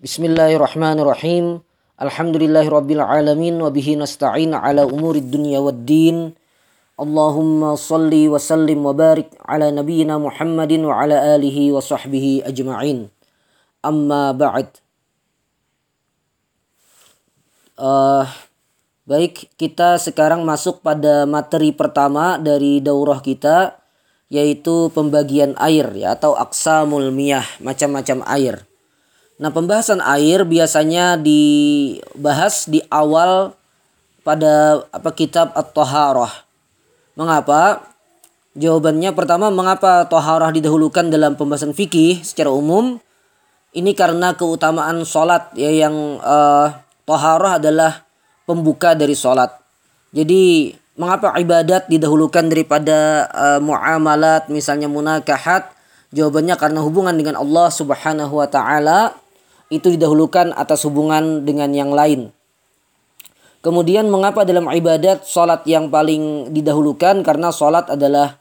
Bismillahirrahmanirrahim. Alhamdulillahirabbil alamin nasta'in ala umurid dunya waddin. Allahumma salli wa sallim wa barik ala nabiyyina Muhammadin wa ala alihi wa sahbihi ajma'in. Amma ba'd. Uh, baik, kita sekarang masuk pada materi pertama dari daurah kita yaitu pembagian air ya atau aksamul miyah, macam-macam air. Nah, pembahasan air biasanya dibahas di awal pada apa kitab At-Taharah. Mengapa? Jawabannya pertama mengapa taharah didahulukan dalam pembahasan fikih secara umum? Ini karena keutamaan sholat ya yang uh, taharah adalah pembuka dari sholat. Jadi mengapa ibadat didahulukan daripada uh, muamalat misalnya munakahat? Jawabannya karena hubungan dengan Allah Subhanahu wa taala itu didahulukan atas hubungan dengan yang lain. Kemudian mengapa dalam ibadat sholat yang paling didahulukan? Karena sholat adalah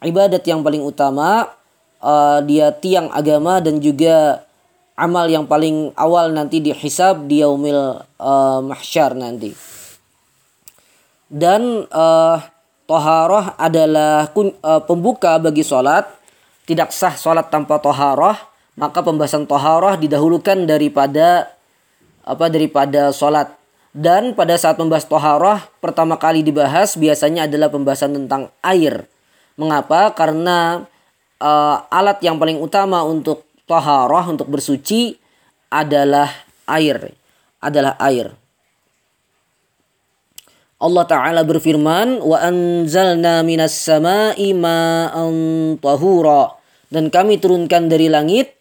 ibadat yang paling utama. Uh, dia tiang agama dan juga amal yang paling awal nanti dihisab di yaumil uh, mahsyar nanti. Dan uh, toharoh adalah uh, pembuka bagi sholat. Tidak sah sholat tanpa toharoh maka pembahasan toharoh didahulukan daripada apa daripada sholat. Dan pada saat membahas toharoh pertama kali dibahas biasanya adalah pembahasan tentang air. Mengapa? Karena uh, alat yang paling utama untuk toharoh untuk bersuci adalah air. Adalah air. Allah Ta'ala berfirman wa anzalna minas sama'i ma'an tahura. Dan kami turunkan dari langit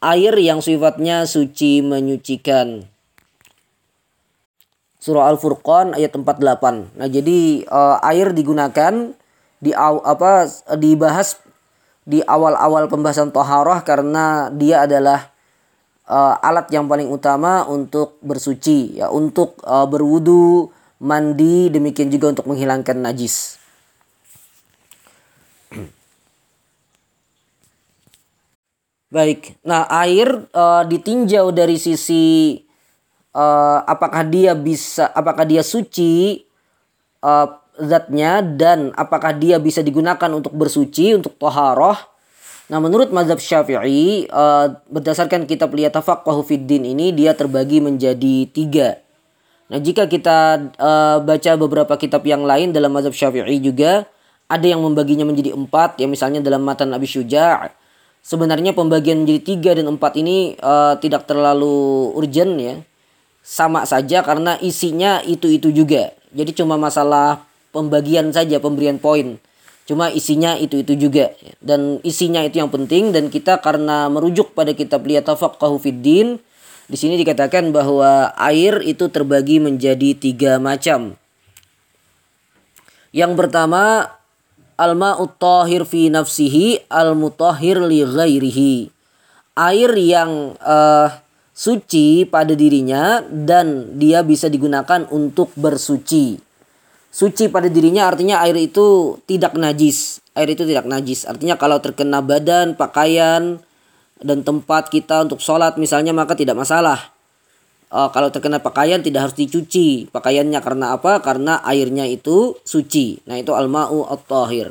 air yang sifatnya suci menyucikan. Surah Al-Furqan ayat 48. Nah, jadi uh, air digunakan di apa dibahas di awal-awal pembahasan toharoh karena dia adalah uh, alat yang paling utama untuk bersuci ya untuk uh, berwudu mandi demikian juga untuk menghilangkan najis Baik. Nah, air uh, ditinjau dari sisi uh, apakah dia bisa apakah dia suci uh, zatnya dan apakah dia bisa digunakan untuk bersuci untuk toharoh. Nah, menurut mazhab Syafi'i uh, berdasarkan kitab Liyatafaqahu Fiddin ini dia terbagi menjadi tiga. Nah, jika kita uh, baca beberapa kitab yang lain dalam mazhab Syafi'i juga ada yang membaginya menjadi empat ya misalnya dalam matan Abi Syuja' sebenarnya pembagian menjadi tiga dan empat ini uh, tidak terlalu urgent ya. Sama saja karena isinya itu itu juga. Jadi cuma masalah pembagian saja pemberian poin. Cuma isinya itu itu juga. Dan isinya itu yang penting dan kita karena merujuk pada kitab liyatafaqahu fiddin di sini dikatakan bahwa air itu terbagi menjadi tiga macam. Yang pertama al-ma'ut tahir fi nafsihi al-mutahhir li ghairihi. Air yang uh, suci pada dirinya dan dia bisa digunakan untuk bersuci. Suci pada dirinya artinya air itu tidak najis. Air itu tidak najis. Artinya kalau terkena badan, pakaian, dan tempat kita untuk sholat misalnya maka tidak masalah. Uh, kalau terkena pakaian tidak harus dicuci pakaiannya karena apa? Karena airnya itu suci. Nah itu al-ma'u at-tahir.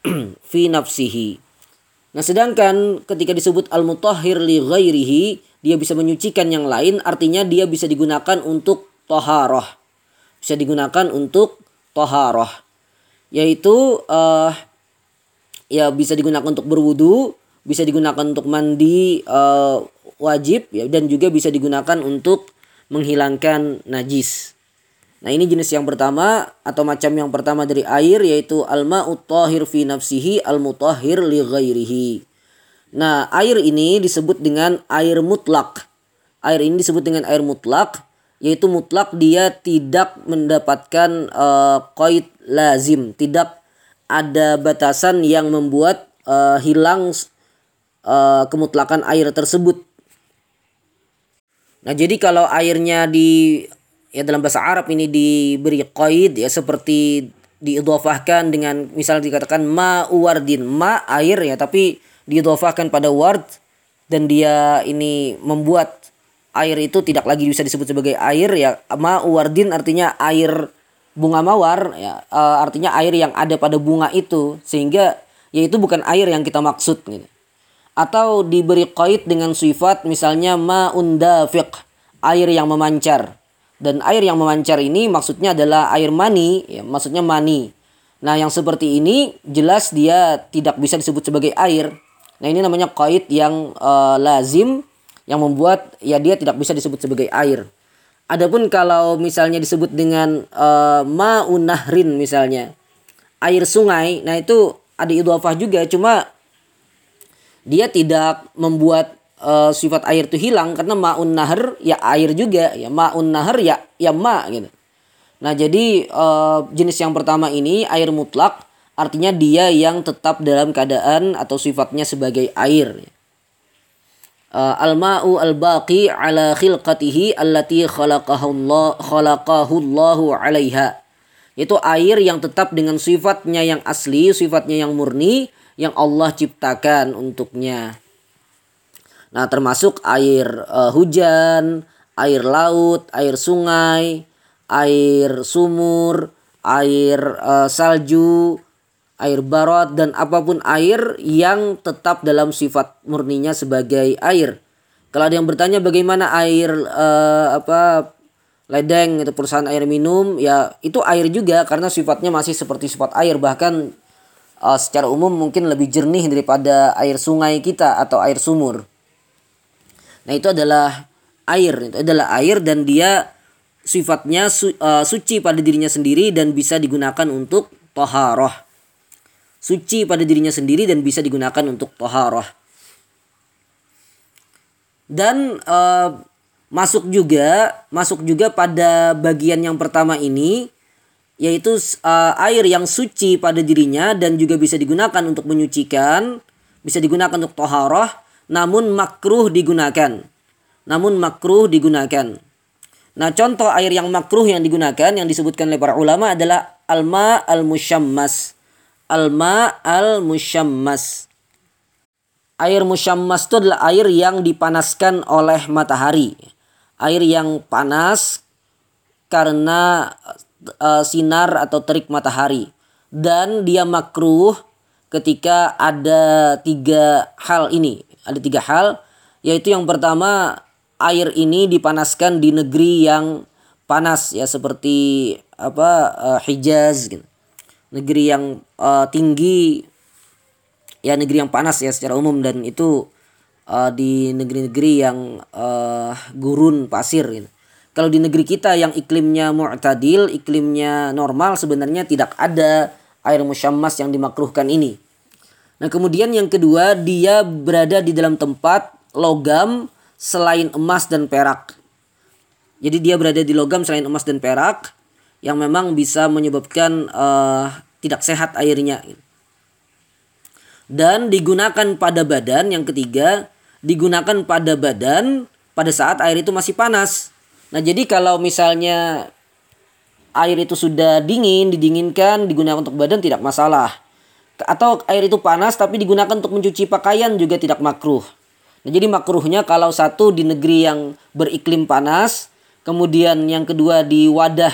fi nafsihi. Nah, sedangkan ketika disebut al-mutahhir li ghairihi, dia bisa menyucikan yang lain, artinya dia bisa digunakan untuk toharoh. Bisa digunakan untuk toharoh. Yaitu uh, ya bisa digunakan untuk berwudu, bisa digunakan untuk mandi uh, wajib ya dan juga bisa digunakan untuk menghilangkan najis. Nah ini jenis yang pertama atau macam yang pertama dari air yaitu al-ma'ut tahir fi nafsihi al-mutahhir li ghairihi. Nah air ini disebut dengan air mutlak. Air ini disebut dengan air mutlak yaitu mutlak dia tidak mendapatkan uh, qaid lazim, tidak ada batasan yang membuat uh, hilang uh, kemutlakan air tersebut. Nah, jadi kalau airnya di ya dalam bahasa Arab ini diberi qaid ya seperti diidhafahkan dengan misalnya dikatakan ma wardin ma air ya tapi diidhafahkan pada ward dan dia ini membuat air itu tidak lagi bisa disebut sebagai air ya ma'u wardin artinya air bunga mawar ya uh, artinya air yang ada pada bunga itu sehingga yaitu bukan air yang kita maksud gitu. Atau diberi kait dengan sifat misalnya ma'un dafiq, air yang memancar. Dan air yang memancar ini maksudnya adalah air mani, ya, maksudnya mani. Nah, yang seperti ini jelas dia tidak bisa disebut sebagai air. Nah, ini namanya kait yang uh, lazim yang membuat ya dia tidak bisa disebut sebagai air. Adapun kalau misalnya disebut dengan uh, misalnya, air sungai, nah itu ada idhofah juga cuma dia tidak membuat uh, sifat air itu hilang karena maun nahar ya air juga ya maun nahar ya ya ma gitu. Nah, jadi uh, jenis yang pertama ini air mutlak artinya dia yang tetap dalam keadaan atau sifatnya sebagai air. Uh, al-ma'u al-baqi ala khilqatihi allati khalaqahu Allah 'alaiha itu air yang tetap dengan sifatnya yang asli, sifatnya yang murni yang Allah ciptakan untuknya. Nah, termasuk air uh, hujan, air laut, air sungai, air sumur, air uh, salju, air barat dan apa pun air yang tetap dalam sifat murninya sebagai air. Kalau ada yang bertanya bagaimana air uh, apa ledeng itu perusahaan air minum ya itu air juga karena sifatnya masih seperti sifat air bahkan uh, secara umum mungkin lebih jernih daripada air sungai kita atau air sumur. Nah itu adalah air itu adalah air dan dia sifatnya su, uh, suci pada dirinya sendiri dan bisa digunakan untuk toharoh. Suci pada dirinya sendiri dan bisa digunakan untuk toharoh. Dan uh, masuk juga masuk juga pada bagian yang pertama ini yaitu uh, air yang suci pada dirinya dan juga bisa digunakan untuk menyucikan bisa digunakan untuk toharoh namun makruh digunakan. Namun makruh digunakan. Nah contoh air yang makruh yang digunakan yang disebutkan oleh para ulama adalah alma al musyammas alma al musyammas air musyammas itu adalah air yang dipanaskan oleh matahari. Air yang panas karena uh, sinar atau terik matahari dan dia makruh ketika ada tiga hal ini ada tiga hal yaitu yang pertama air ini dipanaskan di negeri yang panas ya seperti apa uh, Hijaz gitu. negeri yang uh, tinggi ya negeri yang panas ya secara umum dan itu uh, di negeri-negeri yang uh, gurun pasir gitu. Kalau di negeri kita yang iklimnya mu'tadil, iklimnya normal sebenarnya tidak ada air musyammas yang dimakruhkan ini. Nah, kemudian yang kedua, dia berada di dalam tempat logam selain emas dan perak. Jadi dia berada di logam selain emas dan perak yang memang bisa menyebabkan uh, tidak sehat airnya. Dan digunakan pada badan yang ketiga digunakan pada badan pada saat air itu masih panas. Nah, jadi kalau misalnya air itu sudah dingin, didinginkan, digunakan untuk badan tidak masalah. Atau air itu panas tapi digunakan untuk mencuci pakaian juga tidak makruh. Nah, jadi makruhnya kalau satu di negeri yang beriklim panas, kemudian yang kedua di wadah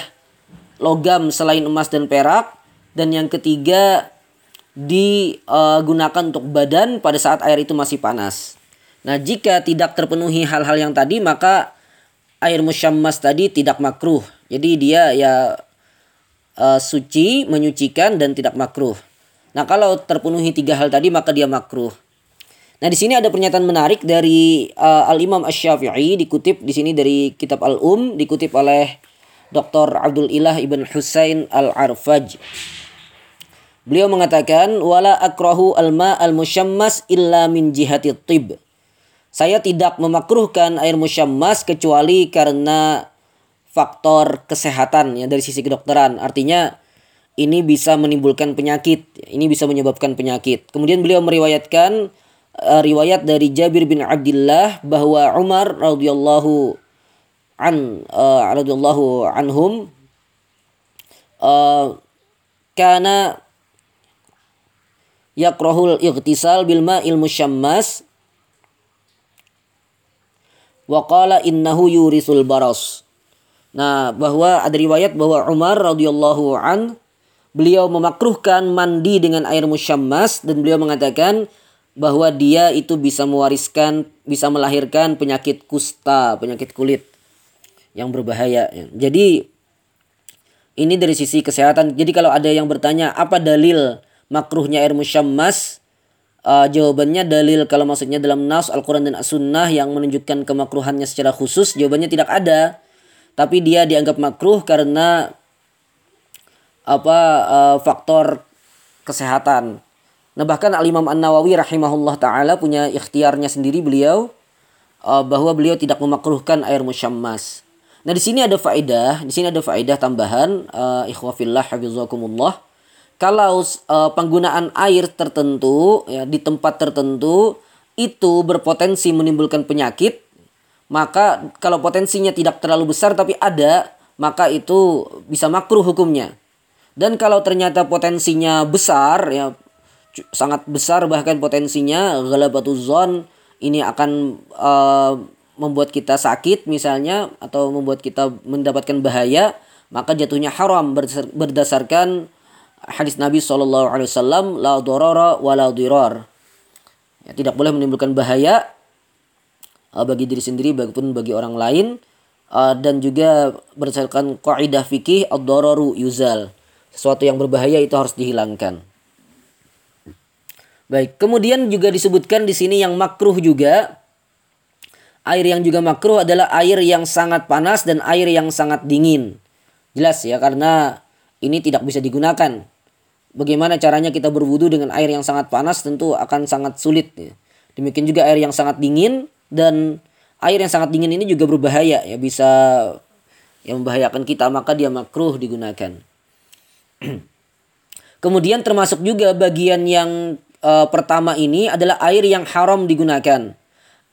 logam selain emas dan perak, dan yang ketiga digunakan untuk badan pada saat air itu masih panas. Nah, jika tidak terpenuhi hal-hal yang tadi, maka air musyammas tadi tidak makruh. Jadi dia ya uh, suci, menyucikan dan tidak makruh. Nah, kalau terpenuhi tiga hal tadi maka dia makruh. Nah, di sini ada pernyataan menarik dari uh, Al-Imam Asy-Syafi'i dikutip di sini dari kitab Al-Um dikutip oleh Dr. Abdul Ilah Ibn Husain Al-Arfaj. Beliau mengatakan wala akrahu alma al-musyammas illa min jihati tib. Saya tidak memakruhkan air musyammas kecuali karena faktor kesehatan ya dari sisi kedokteran. Artinya ini bisa menimbulkan penyakit, ini bisa menyebabkan penyakit. Kemudian beliau meriwayatkan uh, riwayat dari Jabir bin Abdullah bahwa Umar radhiyallahu an uh, radhiyallahu anhum uh, kana yakrahul ightisal bil ma'il musyammas wa qala innahu yurisul baras. Nah, bahwa ada riwayat bahwa Umar radhiyallahu an beliau memakruhkan mandi dengan air musyammas dan beliau mengatakan bahwa dia itu bisa mewariskan bisa melahirkan penyakit kusta, penyakit kulit yang berbahaya. Jadi ini dari sisi kesehatan. Jadi kalau ada yang bertanya apa dalil makruhnya air musyammas? Uh, jawabannya dalil kalau maksudnya dalam nas Al-Quran dan As-Sunnah yang menunjukkan kemakruhannya secara khusus jawabannya tidak ada tapi dia dianggap makruh karena apa uh, faktor kesehatan. Nah bahkan Al Imam An Nawawi rahimahullah taala punya ikhtiarnya sendiri beliau uh, bahwa beliau tidak memakruhkan air musyammas. Nah di sini ada faedah, di sini ada faedah tambahan uh, ikhwafillah hafizakumullah. Kalau uh, penggunaan air tertentu ya di tempat tertentu itu berpotensi menimbulkan penyakit, maka kalau potensinya tidak terlalu besar tapi ada, maka itu bisa makruh hukumnya. Dan kalau ternyata potensinya besar ya sangat besar bahkan potensinya ghalabatuzon ini akan uh, membuat kita sakit misalnya atau membuat kita mendapatkan bahaya maka jatuhnya haram berdasarkan hadis Nabi Shallallahu Alaihi Wasallam la dorora dirar ya, tidak boleh menimbulkan bahaya uh, bagi diri sendiri maupun bagi orang lain uh, dan juga berdasarkan kaidah fikih ad-dararu yuzal. Sesuatu yang berbahaya itu harus dihilangkan. Baik, kemudian juga disebutkan di sini yang makruh juga air yang juga makruh adalah air yang sangat panas dan air yang sangat dingin. Jelas ya karena ini tidak bisa digunakan. Bagaimana caranya kita berwudu dengan air yang sangat panas tentu akan sangat sulit. Ya. Demikian juga air yang sangat dingin dan air yang sangat dingin ini juga berbahaya ya bisa yang membahayakan kita maka dia makruh digunakan. Kemudian termasuk juga bagian yang uh, pertama ini adalah air yang haram digunakan.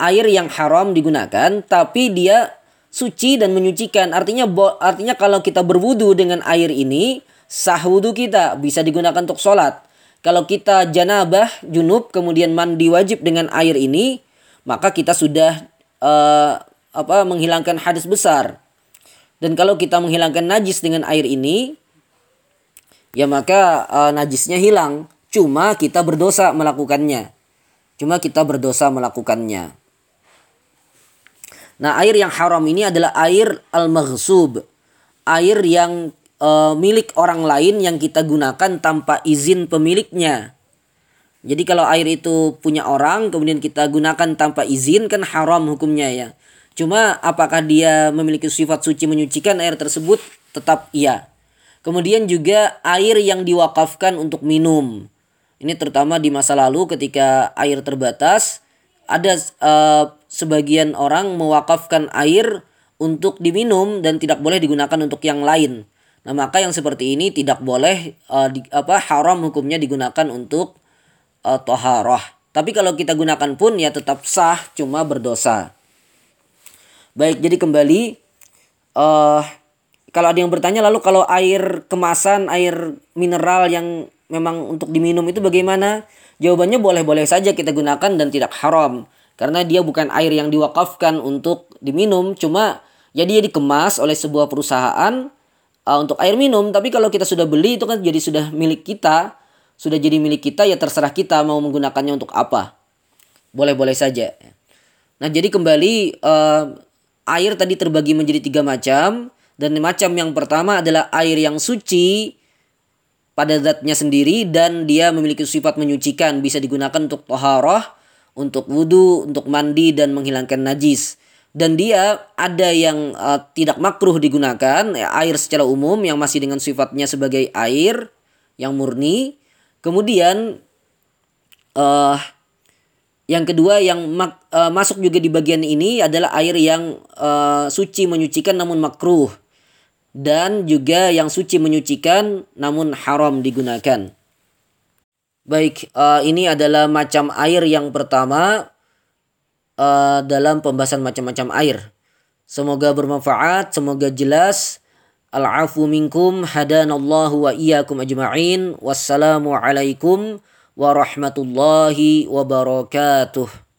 Air yang haram digunakan tapi dia suci dan menyucikan. Artinya artinya kalau kita berwudu dengan air ini sah wudu kita bisa digunakan untuk sholat. Kalau kita janabah, junub, kemudian mandi wajib dengan air ini, maka kita sudah uh, apa menghilangkan hadis besar. Dan kalau kita menghilangkan najis dengan air ini, ya maka uh, najisnya hilang. Cuma kita berdosa melakukannya. Cuma kita berdosa melakukannya. Nah, air yang haram ini adalah air al-maghsub. Air yang uh, milik orang lain yang kita gunakan tanpa izin pemiliknya. Jadi kalau air itu punya orang kemudian kita gunakan tanpa izin kan haram hukumnya ya. Cuma apakah dia memiliki sifat suci menyucikan air tersebut tetap iya. Kemudian juga air yang diwakafkan untuk minum. Ini terutama di masa lalu ketika air terbatas ada uh, sebagian orang mewakafkan air untuk diminum dan tidak boleh digunakan untuk yang lain. Nah, maka yang seperti ini tidak boleh uh, di, apa haram hukumnya digunakan untuk uh, toharoh. Tapi kalau kita gunakan pun ya tetap sah, cuma berdosa. Baik, jadi kembali uh, kalau ada yang bertanya lalu kalau air kemasan, air mineral yang memang untuk diminum itu bagaimana? Jawabannya boleh-boleh saja kita gunakan dan tidak haram. Karena dia bukan air yang diwakafkan untuk diminum, cuma ya dia dikemas oleh sebuah perusahaan uh, untuk air minum. Tapi kalau kita sudah beli itu kan jadi sudah milik kita sudah jadi milik kita ya terserah kita mau menggunakannya untuk apa. Boleh-boleh saja. Nah jadi kembali uh, air tadi terbagi menjadi tiga macam dan macam yang pertama adalah air yang suci pada zatnya sendiri dan dia memiliki sifat menyucikan bisa digunakan untuk toharoh, untuk wudhu, untuk mandi dan menghilangkan najis. Dan dia ada yang uh, tidak makruh digunakan ya, air secara umum yang masih dengan sifatnya sebagai air yang murni. Kemudian uh, yang kedua yang mak, uh, masuk juga di bagian ini adalah air yang uh, suci menyucikan namun makruh. Dan juga yang suci menyucikan namun haram digunakan. Baik, uh, ini adalah macam air yang pertama uh, dalam pembahasan macam-macam air. Semoga bermanfaat, semoga jelas. Al-afu minkum hadanallahu wa iyyakum ajma'in. Wassalamu alaikum warahmatullahi wabarakatuh.